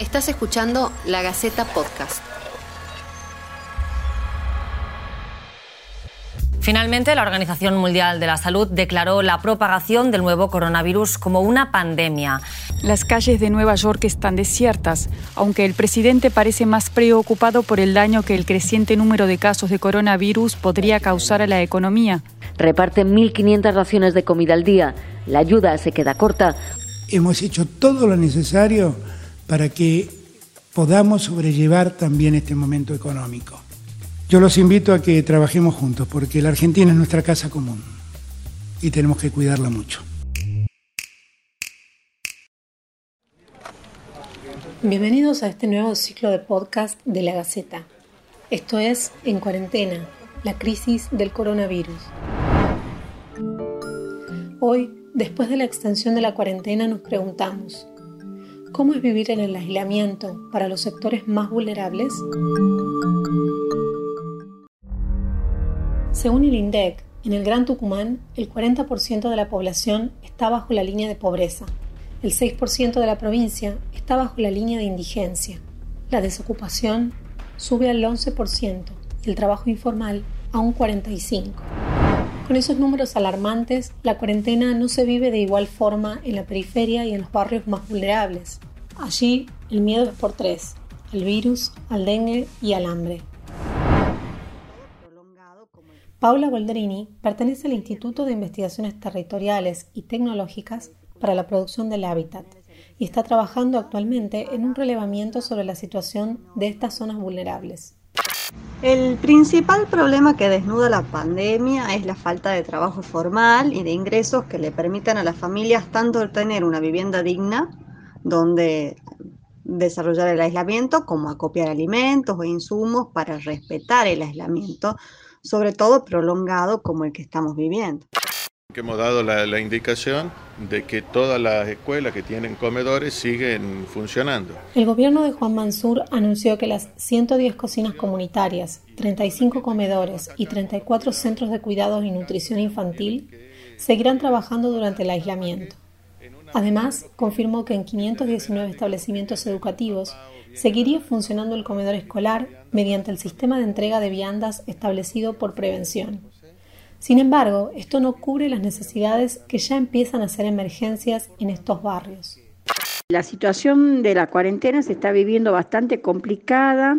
Estás escuchando La Gaceta Podcast. Finalmente, la Organización Mundial de la Salud declaró la propagación del nuevo coronavirus como una pandemia. Las calles de Nueva York están desiertas, aunque el presidente parece más preocupado por el daño que el creciente número de casos de coronavirus podría causar a la economía. Reparten 1.500 raciones de comida al día. La ayuda se queda corta. Hemos hecho todo lo necesario para que podamos sobrellevar también este momento económico. Yo los invito a que trabajemos juntos, porque la Argentina es nuestra casa común y tenemos que cuidarla mucho. Bienvenidos a este nuevo ciclo de podcast de la Gaceta. Esto es En cuarentena, la crisis del coronavirus. Hoy, después de la extensión de la cuarentena, nos preguntamos, ¿cómo es vivir en el aislamiento para los sectores más vulnerables? Según el INDEC, en el Gran Tucumán, el 40% de la población está bajo la línea de pobreza. El 6% de la provincia está bajo la línea de indigencia. La desocupación sube al 11% y el trabajo informal a un 45%. Con esos números alarmantes, la cuarentena no se vive de igual forma en la periferia y en los barrios más vulnerables. Allí, el miedo es por tres, al virus, al dengue y al hambre. Paula Boldrini pertenece al Instituto de Investigaciones Territoriales y Tecnológicas para la Producción del Hábitat y está trabajando actualmente en un relevamiento sobre la situación de estas zonas vulnerables. El principal problema que desnuda la pandemia es la falta de trabajo formal y de ingresos que le permitan a las familias tanto tener una vivienda digna donde desarrollar el aislamiento como acopiar alimentos o insumos para respetar el aislamiento sobre todo prolongado como el que estamos viviendo. Hemos dado la, indicación de que todas las escuelas que tienen comedores siguen funcionando. El gobierno de Juan Mansur anunció que las 110 cocinas comunitarias, 35 comedores y 34 centros de cuidados y nutrición infantil seguirán trabajando durante el aislamiento. Además, confirmó que en 519 establecimientos educativos seguiría funcionando el comedor escolar mediante el sistema de entrega de viandas establecido por prevención. Sin embargo, esto no cubre las necesidades que ya empiezan a ser emergencias en estos barrios. La situación de la cuarentena se está viviendo bastante complicada.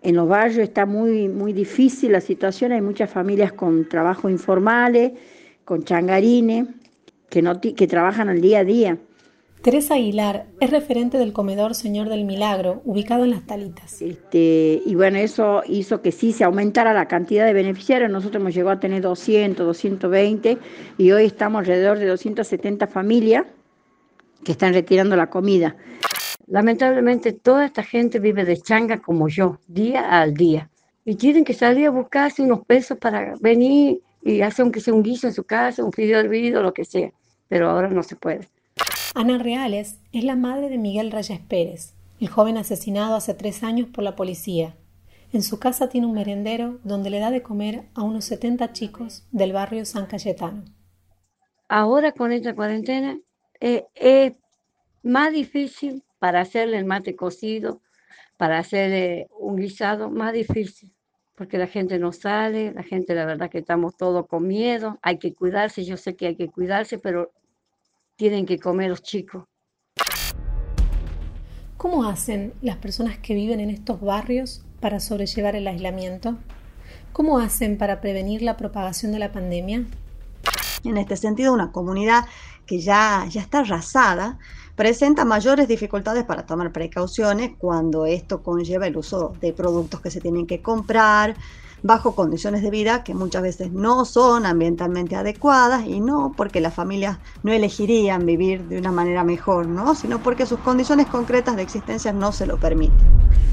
En los barrios está muy, muy difícil la situación. Hay muchas familias con trabajo informales, con changarines, que, no, que trabajan al día a día. Teresa Aguilar es referente del comedor Señor del Milagro, ubicado en Las Talitas. Este, y bueno, eso hizo que sí se aumentara la cantidad de beneficiarios. Nosotros hemos llegado a tener 200, 220 y hoy estamos alrededor de 270 familias que están retirando la comida. Lamentablemente toda esta gente vive de changa como yo, día al día. Y tienen que salir a buscarse unos pesos para venir y hacer aunque sea un guiso en su casa, un fideo hervido, lo que sea. Pero ahora no se puede. Ana Reales es la madre de Miguel Reyes Pérez, el joven asesinado hace tres años por la policía. En su casa tiene un merendero donde le da de comer a unos 70 chicos del barrio San Cayetano. Ahora con esta cuarentena eh, es más difícil para hacerle el mate cocido, para hacerle un guisado, más difícil, porque la gente no sale, la gente la verdad que estamos todos con miedo, hay que cuidarse, yo sé que hay que cuidarse, pero tienen que comer los chicos. ¿Cómo hacen las personas que viven en estos barrios para sobrellevar el aislamiento? ¿Cómo hacen para prevenir la propagación de la pandemia? En este sentido, una comunidad que ya, ya está arrasada presenta mayores dificultades para tomar precauciones cuando esto conlleva el uso de productos que se tienen que comprar, bajo condiciones de vida que muchas veces no son ambientalmente adecuadas y no porque las familias no elegirían vivir de una manera mejor, ¿no? sino porque sus condiciones concretas de existencia no se lo permiten.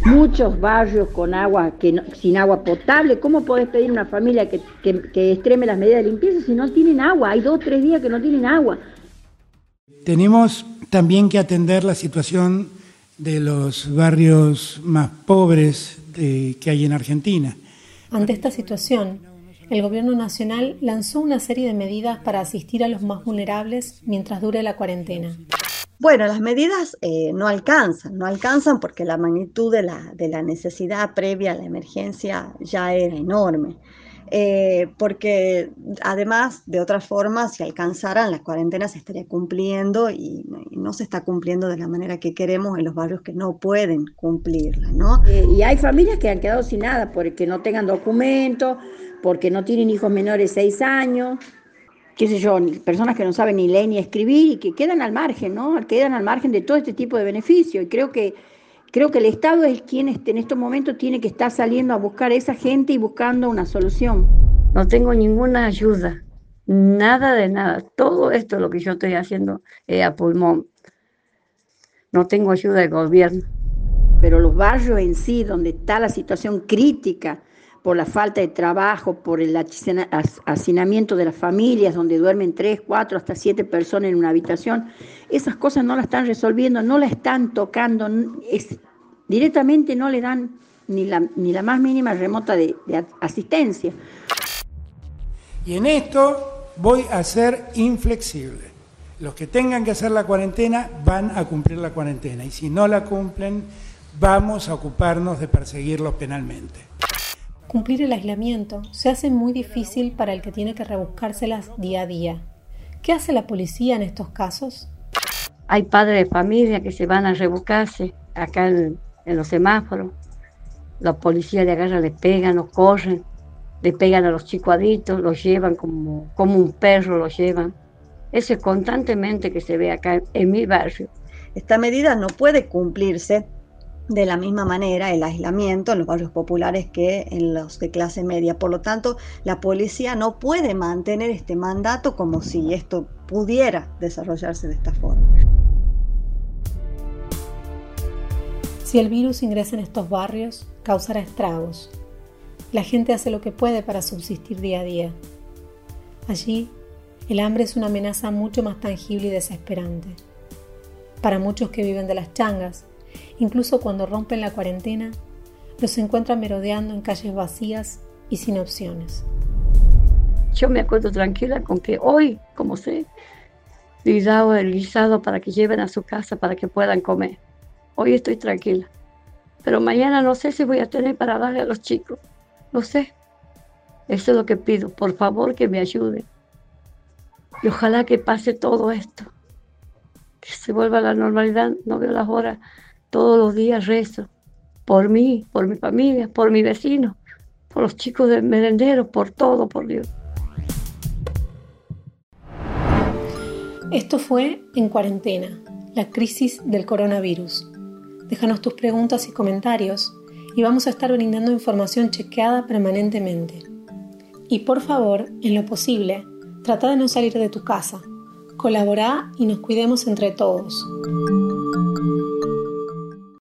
Muchos barrios con agua que sin agua potable, ¿cómo podés pedir a una familia que, que, extreme las medidas de limpieza si no tienen agua? Hay dos o tres días que no tienen agua. Tenemos también que atender la situación de los barrios más pobres que hay en Argentina. Ante esta situación, el Gobierno Nacional lanzó una serie de medidas para asistir a los más vulnerables mientras dure la cuarentena. Bueno, las medidas eh, no alcanzan, no alcanzan porque la magnitud de la, de la necesidad previa a la emergencia ya era enorme. Eh, porque además, de otra forma, si alcanzaran, la cuarentena se estaría cumpliendo y, no se está cumpliendo de la manera que queremos en los barrios que no pueden cumplirla, ¿no? Y hay familias que han quedado sin nada porque no tengan documentos, porque no tienen hijos menores de seis años, qué sé yo, personas que no saben ni leer ni escribir y que quedan al margen, ¿no? Quedan al margen de todo este tipo de beneficios. Y creo que Creo que el Estado es quien en estos momentos tiene que estar saliendo a buscar a esa gente y buscando una solución. No tengo ninguna ayuda, nada de nada. Todo esto lo que yo estoy haciendo es a pulmón. No tengo ayuda del gobierno. Pero los barrios en sí, donde está la situación crítica por la falta de trabajo, por el hacinamiento de las familias, donde duermen tres, cuatro, hasta siete personas en una habitación, esas cosas no las están resolviendo, no la están tocando, directamente no le dan ni la, más mínima remota de asistencia. Y en esto voy a ser inflexible. Los que tengan que hacer la cuarentena van a cumplir la cuarentena y si no la cumplen, vamos a ocuparnos de perseguirlos penalmente. Cumplir el aislamiento se hace muy difícil para el que tiene que rebuscárselas día a día. ¿Qué hace la policía en estos casos? Hay padres de familia que se van a rebuscarse acá en, los semáforos. La policía de agarra, le pegan, los corren, le pegan a los chicuaditos, los llevan como, como un perro, los llevan. Eso es constantemente que se ve acá en mi barrio. Esta medida no puede cumplirse de la misma manera el aislamiento en los barrios populares que en los de clase media. Por lo tanto, la policía no puede mantener este mandato como si esto pudiera desarrollarse de esta forma. Si el virus ingresa en estos barrios, causará estragos. La gente hace lo que puede para subsistir día a día. Allí, el hambre es una amenaza mucho más tangible y desesperante. Para muchos que viven de las changas, Incluso cuando rompen la cuarentena, los encuentran merodeando en calles vacías y sin opciones. Yo me acuerdo tranquila con que hoy, como sé, les dado el guisado para que lleven a su casa para que puedan comer. Hoy estoy tranquila. Pero mañana no sé si voy a tener para darle a los chicos. No sé. Eso es lo que pido. Por favor, que me ayuden. Y ojalá que pase todo esto. Que se vuelva a la normalidad. No veo las horas todos los días rezo por mí, por mi familia, por mi vecino, por los chicos del merendero, por todo, por Dios. Esto fue En Cuarentena, la crisis del coronavirus. Déjanos tus preguntas y comentarios y vamos a estar brindando información chequeada permanentemente. Y por favor, en lo posible, trata de no salir de tu casa. Colabora y nos cuidemos entre todos.